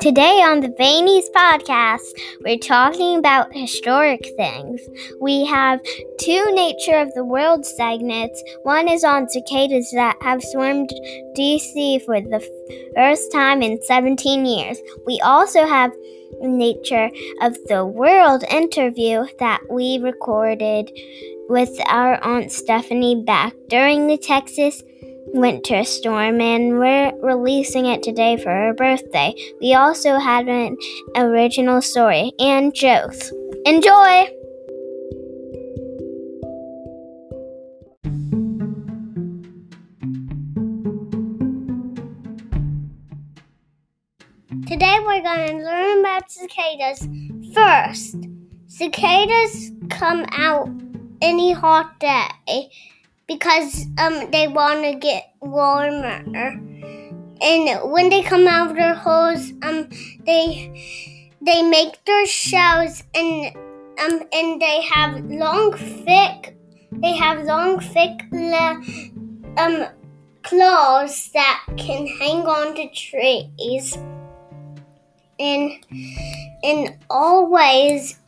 Today on the Vainies podcast, we're talking about historic things. We have two Nature of the World segments. One is on cicadas that have swarmed DC for the first time in 17 years. We also have Nature of the World interview that we recorded with our Aunt Stephanie back during the Texas winter storm and we're releasing it today for her birthday. We also had an original story and jokes. Enjoy! Today we're going to learn about cicadas. First, cicadas come out any hot day because um they want to get warmer. And when they come out of their holes, um they they make their shells and um and they have long thick they have long thick um claws that can hang on to trees. And in always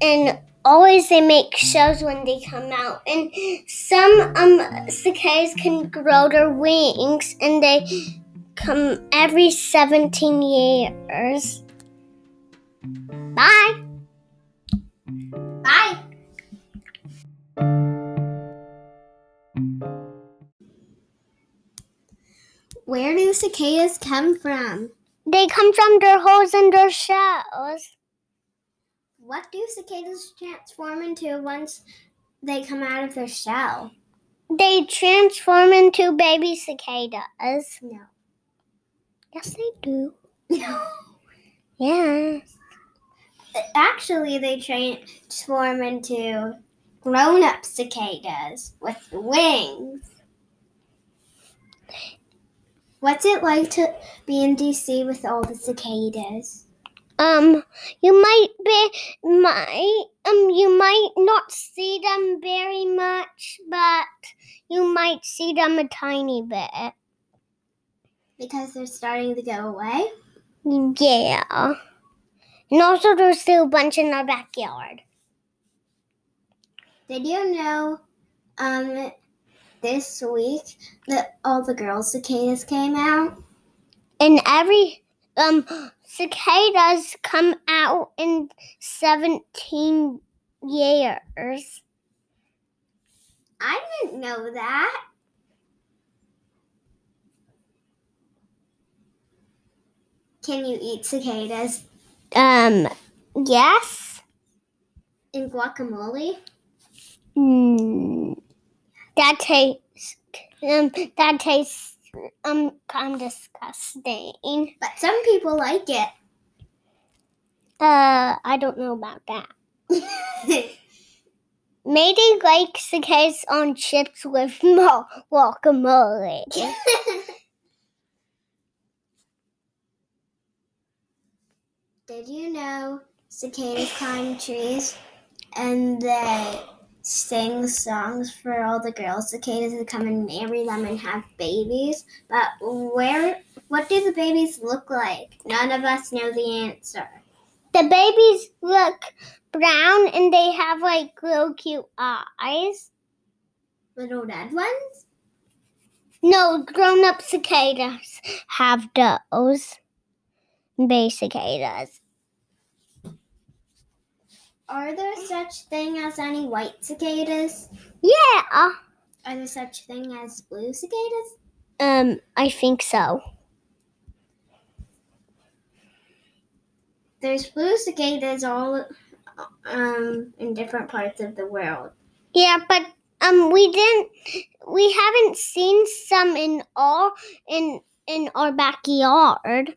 and always they make shows when they come out and some um cicadas can grow their wings and they come every 17 years. Bye. Bye. Where do cicadas come from? They come from their holes and their shells what do cicadas transform into once they come out of their shell? They transform into baby cicadas. No. Yes, they do. No. Yeah. Actually, they transform into grown up cicadas with wings. What's it like to be in DC with all the cicadas? Um you might be might um you might not see them very much but you might see them a tiny bit. Because they're starting to go away? Yeah. And also there's still a bunch in our backyard. Did you know um this week that all the girls cicadas came out? And every um cicadas come out in 17 years. I didn't know that. Can you eat cicadas? Um, yes. In guacamole? Mm, that tastes um that tastes kind of disgusting. But some people like it. Uh, I don't know about that. Maybe like cicadas on chips with more guacamole. Did you know cicadas climb trees and they sing songs for all the girl cicadas to come and marry them and have babies. But where what do the babies look like? None of us know the answer. The babies look brown and they have like little cute eyes. Little red ones? No, grown up cicadas have those. Baby cicadas. Are there such thing as any white cicadas? Yeah. Are there such thing as blue cicadas? Um, I think so. There's blue cicadas all um in different parts of the world. Yeah, but um we didn't we haven't seen some in all in in our backyard.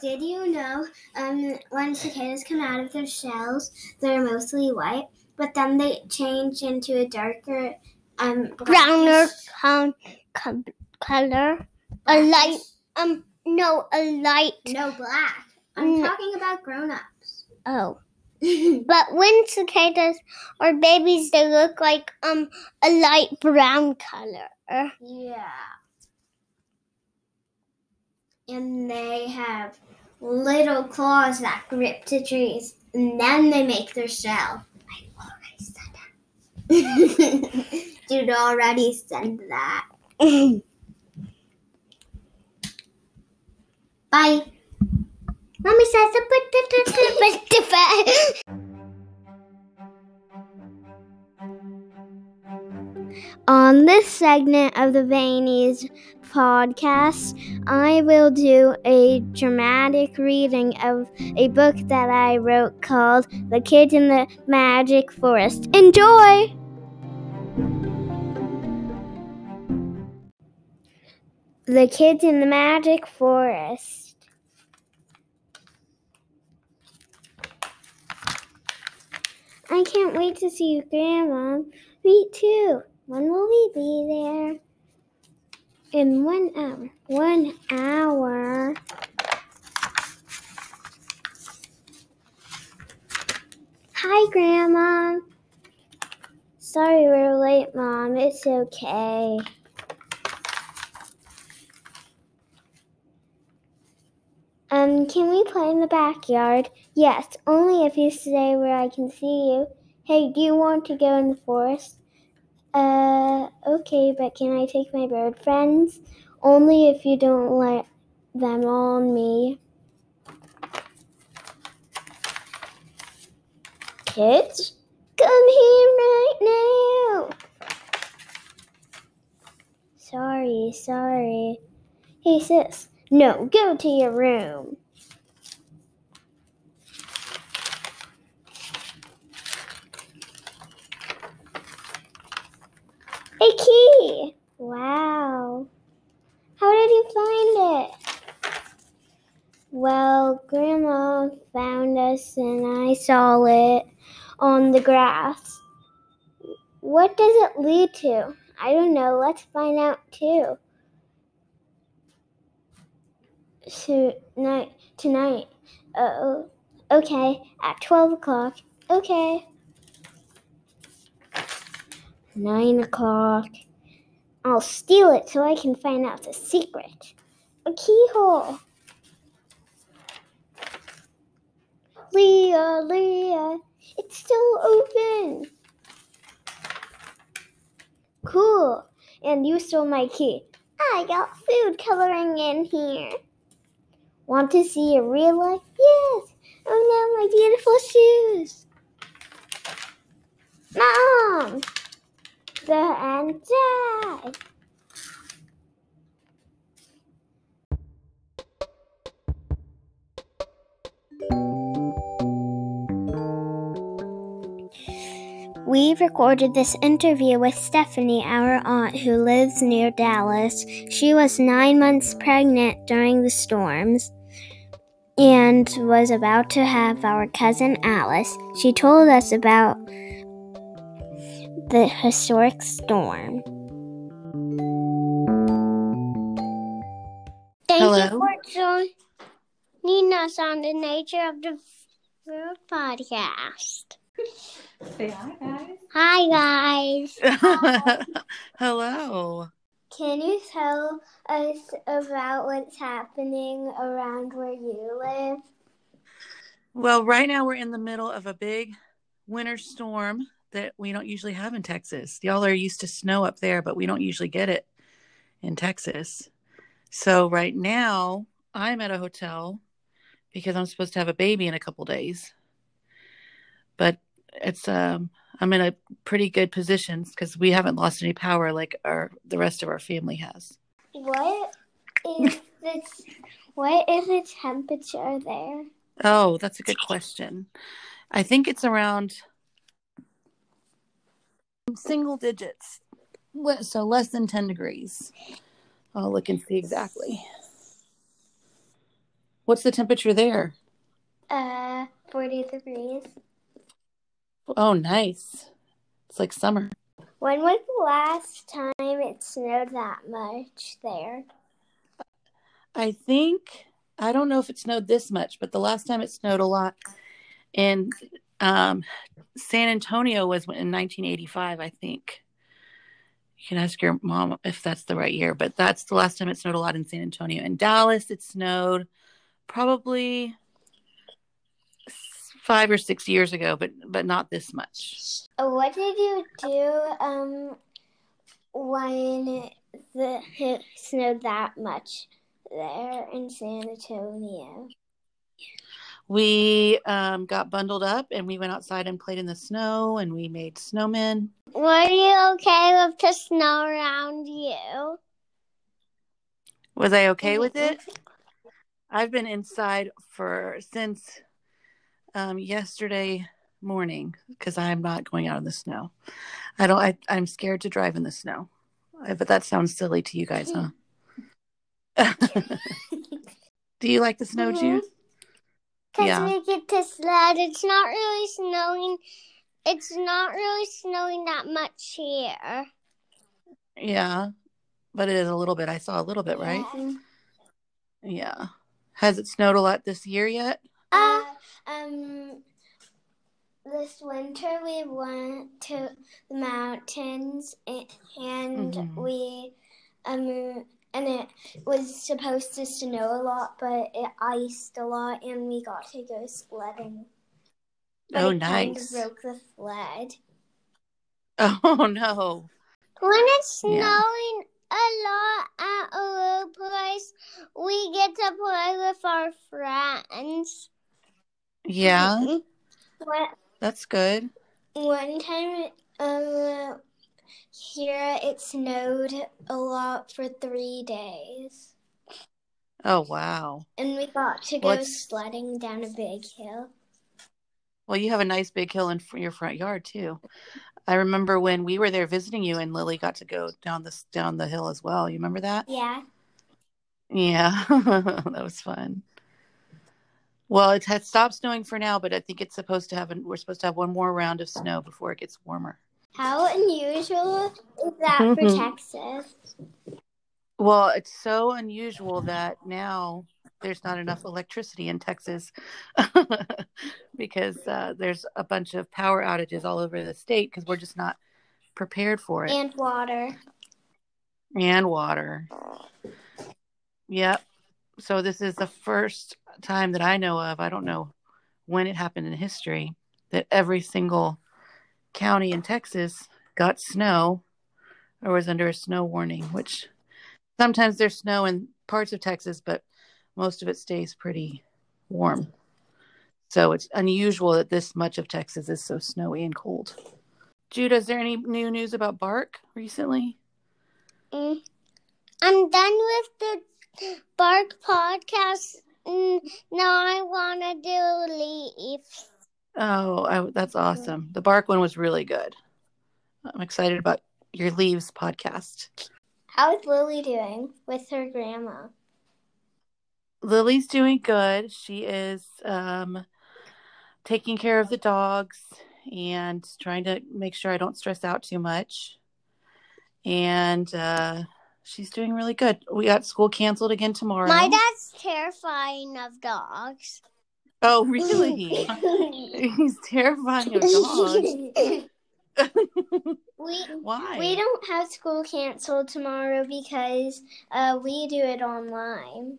Did you know um, when cicadas come out of their shells, they're mostly white, but then they change into a darker um, browner con- con- color? A light, um, no, a light. No, black. I'm mm. talking about grown ups. Oh. but when cicadas are babies, they look like um a light brown color. Yeah. And they have little claws that grip to trees, and then they make their shell. I already said that. You'd already said that. Bye. Mommy says a On this segment of the Vainies podcast, I will do a dramatic reading of a book that I wrote called The Kid in the Magic Forest. Enjoy! The Kids in the Magic Forest. I can't wait to see you, Grandma. Me too. When will we be there? In one hour. One hour. Hi, Grandma. Sorry we're late, Mom. It's okay. Um, can we play in the backyard? Yes, only if you stay where I can see you. Hey, do you want to go in the forest? Uh, okay, but can I take my bird friends? Only if you don't let them on me. Kids, come here right now. Sorry, sorry. Hey, sis. No, go to your room. A key! Wow. How did you find it? Well, Grandma found us and I saw it on the grass. What does it lead to? I don't know. Let's find out too. Tonight, tonight. Oh, okay. At 12 o'clock. Okay. Nine o'clock. I'll steal it so I can find out the secret. A keyhole. Leah, Leah, it's still open. Cool. And you stole my key. I got food coloring in here. Want to see a real life? Yes. Oh no, my beautiful shoes. Mom! And Dad. We recorded this interview with Stephanie, our aunt who lives near Dallas. She was nine months pregnant during the storms and was about to have our cousin Alice. She told us about the historic storm. Thank Hello. you for joining us on the Nature of the World podcast. Say hi, guys. Hi, guys. guys. Hello. Can you tell us about what's happening around where you live? Well, right now we're in the middle of a big winter storm that we don't usually have in Texas. Y'all are used to snow up there, but we don't usually get it in Texas. So right now I'm at a hotel because I'm supposed to have a baby in a couple days. But it's um I'm in a pretty good position because we haven't lost any power like our the rest of our family has. What is the what is the temperature there? Oh, that's a good question. I think it's around single digits. So less than 10 degrees. I'll look and see exactly. What's the temperature there? Uh, forty degrees. Oh, nice. It's like summer. When was the last time it snowed that much there? I think, I don't know if it snowed this much, but the last time it snowed a lot in um, San Antonio was in 1985, I think. You can ask your mom if that's the right year, but that's the last time it snowed a lot in San Antonio. In Dallas, it snowed probably five or six years ago, but but not this much. What did you do um when the it snowed that much there in San Antonio? We um, got bundled up and we went outside and played in the snow and we made snowmen. Were you okay with the snow around you? Was I okay with it? I've been inside for since um, yesterday morning because I'm not going out in the snow. I don't. I, I'm scared to drive in the snow. I, but that sounds silly to you guys, huh? Do you like the snow, Mhm. Jude? Because Yeah. we get to sled. It's not really snowing. It's not really snowing that much here. Yeah, but it is a little bit. I saw a little bit, right? Yeah. Yeah. Has it snowed a lot this year yet? Uh, um, this winter we went to the mountains and Mhm. we um and it was supposed to snow a lot, but it iced a lot, and we got to go sledding. But Oh, it kind of broke the sled. Oh no. When it's Yeah. snowing a lot at a little place, we get to play with our friends. Yeah, What that's good. One time, um, here it snowed a lot for three days, Oh wow. and we got to go sledding down a big hill. Well, you have a nice big hill in your front yard too. I remember when we were there visiting you, and Lily got to go down this down the hill as well. You remember that? Yeah, Yeah, that was fun. Well, it had stopped snowing for now, but I think it's supposed to have. We're supposed to have one more round of snow before it gets warmer. How unusual is that for Texas? Well, it's so unusual that now there's not enough electricity in Texas because uh, there's a bunch of power outages all over the state because we're just not prepared for it. And water. And water. Yep. So this is the first time that I know of. I don't know when it happened in history that every single county in Texas got snow or was under a snow warning, which sometimes there's snow in parts of Texas, but most of it stays pretty warm. So it's unusual that this much of Texas is so snowy and cold. Judah, is there any new news about Bark recently? Mm. I'm done with the Bark podcast. Mm, Now I want to do leaves. Oh, I, that's awesome. The Bark one was really good. I'm excited about your Leaves podcast. How is Lily doing with her grandma? Lily's doing good. She is um, taking care of the dogs and trying to make sure I don't stress out too much. And uh, she's doing really good. We got school canceled again tomorrow. My dad's terrifying of dogs. Oh, really? He's terrifying of dogs. we Why? we don't have school canceled tomorrow because uh, we do it online.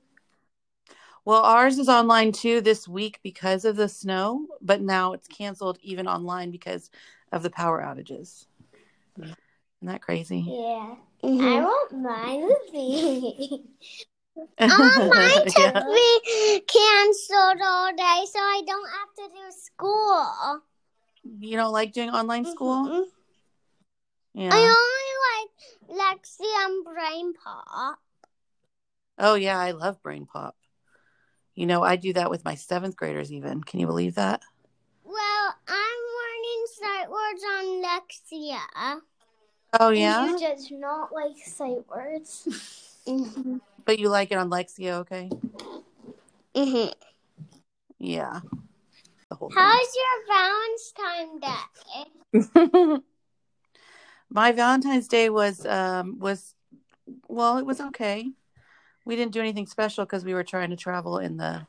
Well, ours is online too this week because of the snow, but now it's canceled even online because of the power outages. Isn't that crazy? Yeah, I Mhm. won't mind with Oh, mine took Yeah. me canceled all day, so I don't have to do school. You don't like doing online school? Mhm. Yeah. I only like Lexi and Brain Pop. Oh, yeah, I love Brain Pop. You know, I do that with my seventh graders, even. Can you believe that? Well, I'm learning sight words on Lexia. Oh, And yeah? you does not like sight words. Mm-hmm. But you like it on Lexia, okay? Mm-hmm. Yeah. The whole How's your Valentine's Day? my Valentine's Day was um was well, it was okay. We didn't do anything special because we were trying to travel in the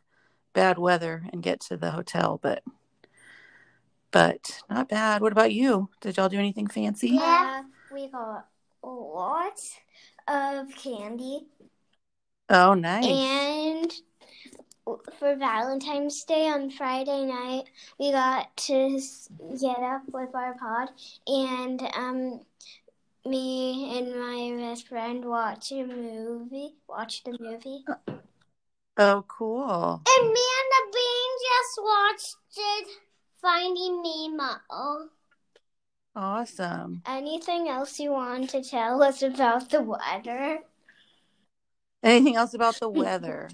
bad weather and get to the hotel, but but not bad. What about you? Did y'all do anything fancy? Yeah, we got a lots of candy. Oh, nice. And for Valentine's Day on Friday night, we got to get up with our pod and um, me and my best friend watch a movie. Watched a movie. oh, cool. And me and the bean just watched it, Finding Nemo. Awesome. Anything else you want to tell us about the weather? Anything else about the weather?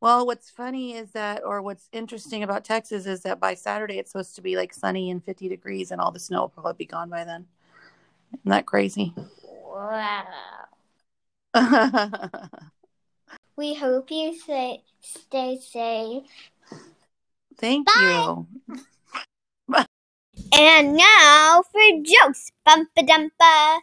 well, what's funny is that, or what's interesting about Texas is that by Saturday it's supposed to be like sunny and 50 degrees, and all the snow will probably be gone by then. Isn't that crazy? Wow. We hope you say, stay safe. Thank you. And now for jokes. Bumpa dumpa.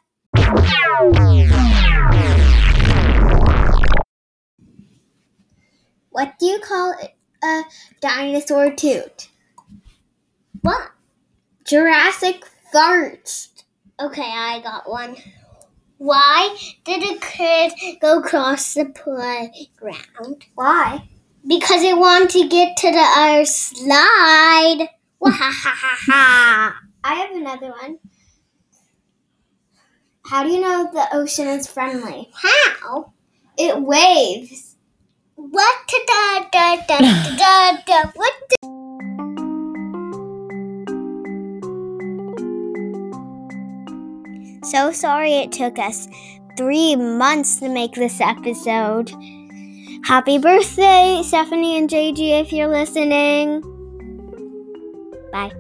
What do you call a dinosaur toot? What? Jurassic fart. Okay, I got one. Why did a kid go across the playground? Why? Because it wanted to get to the other slide. I have another one. How do you know the ocean is friendly? How? It waves. What da da da da da? What? So sorry it took us three months to make this episode. Happy birthday, Stephanie and JG, if you're listening. Bye.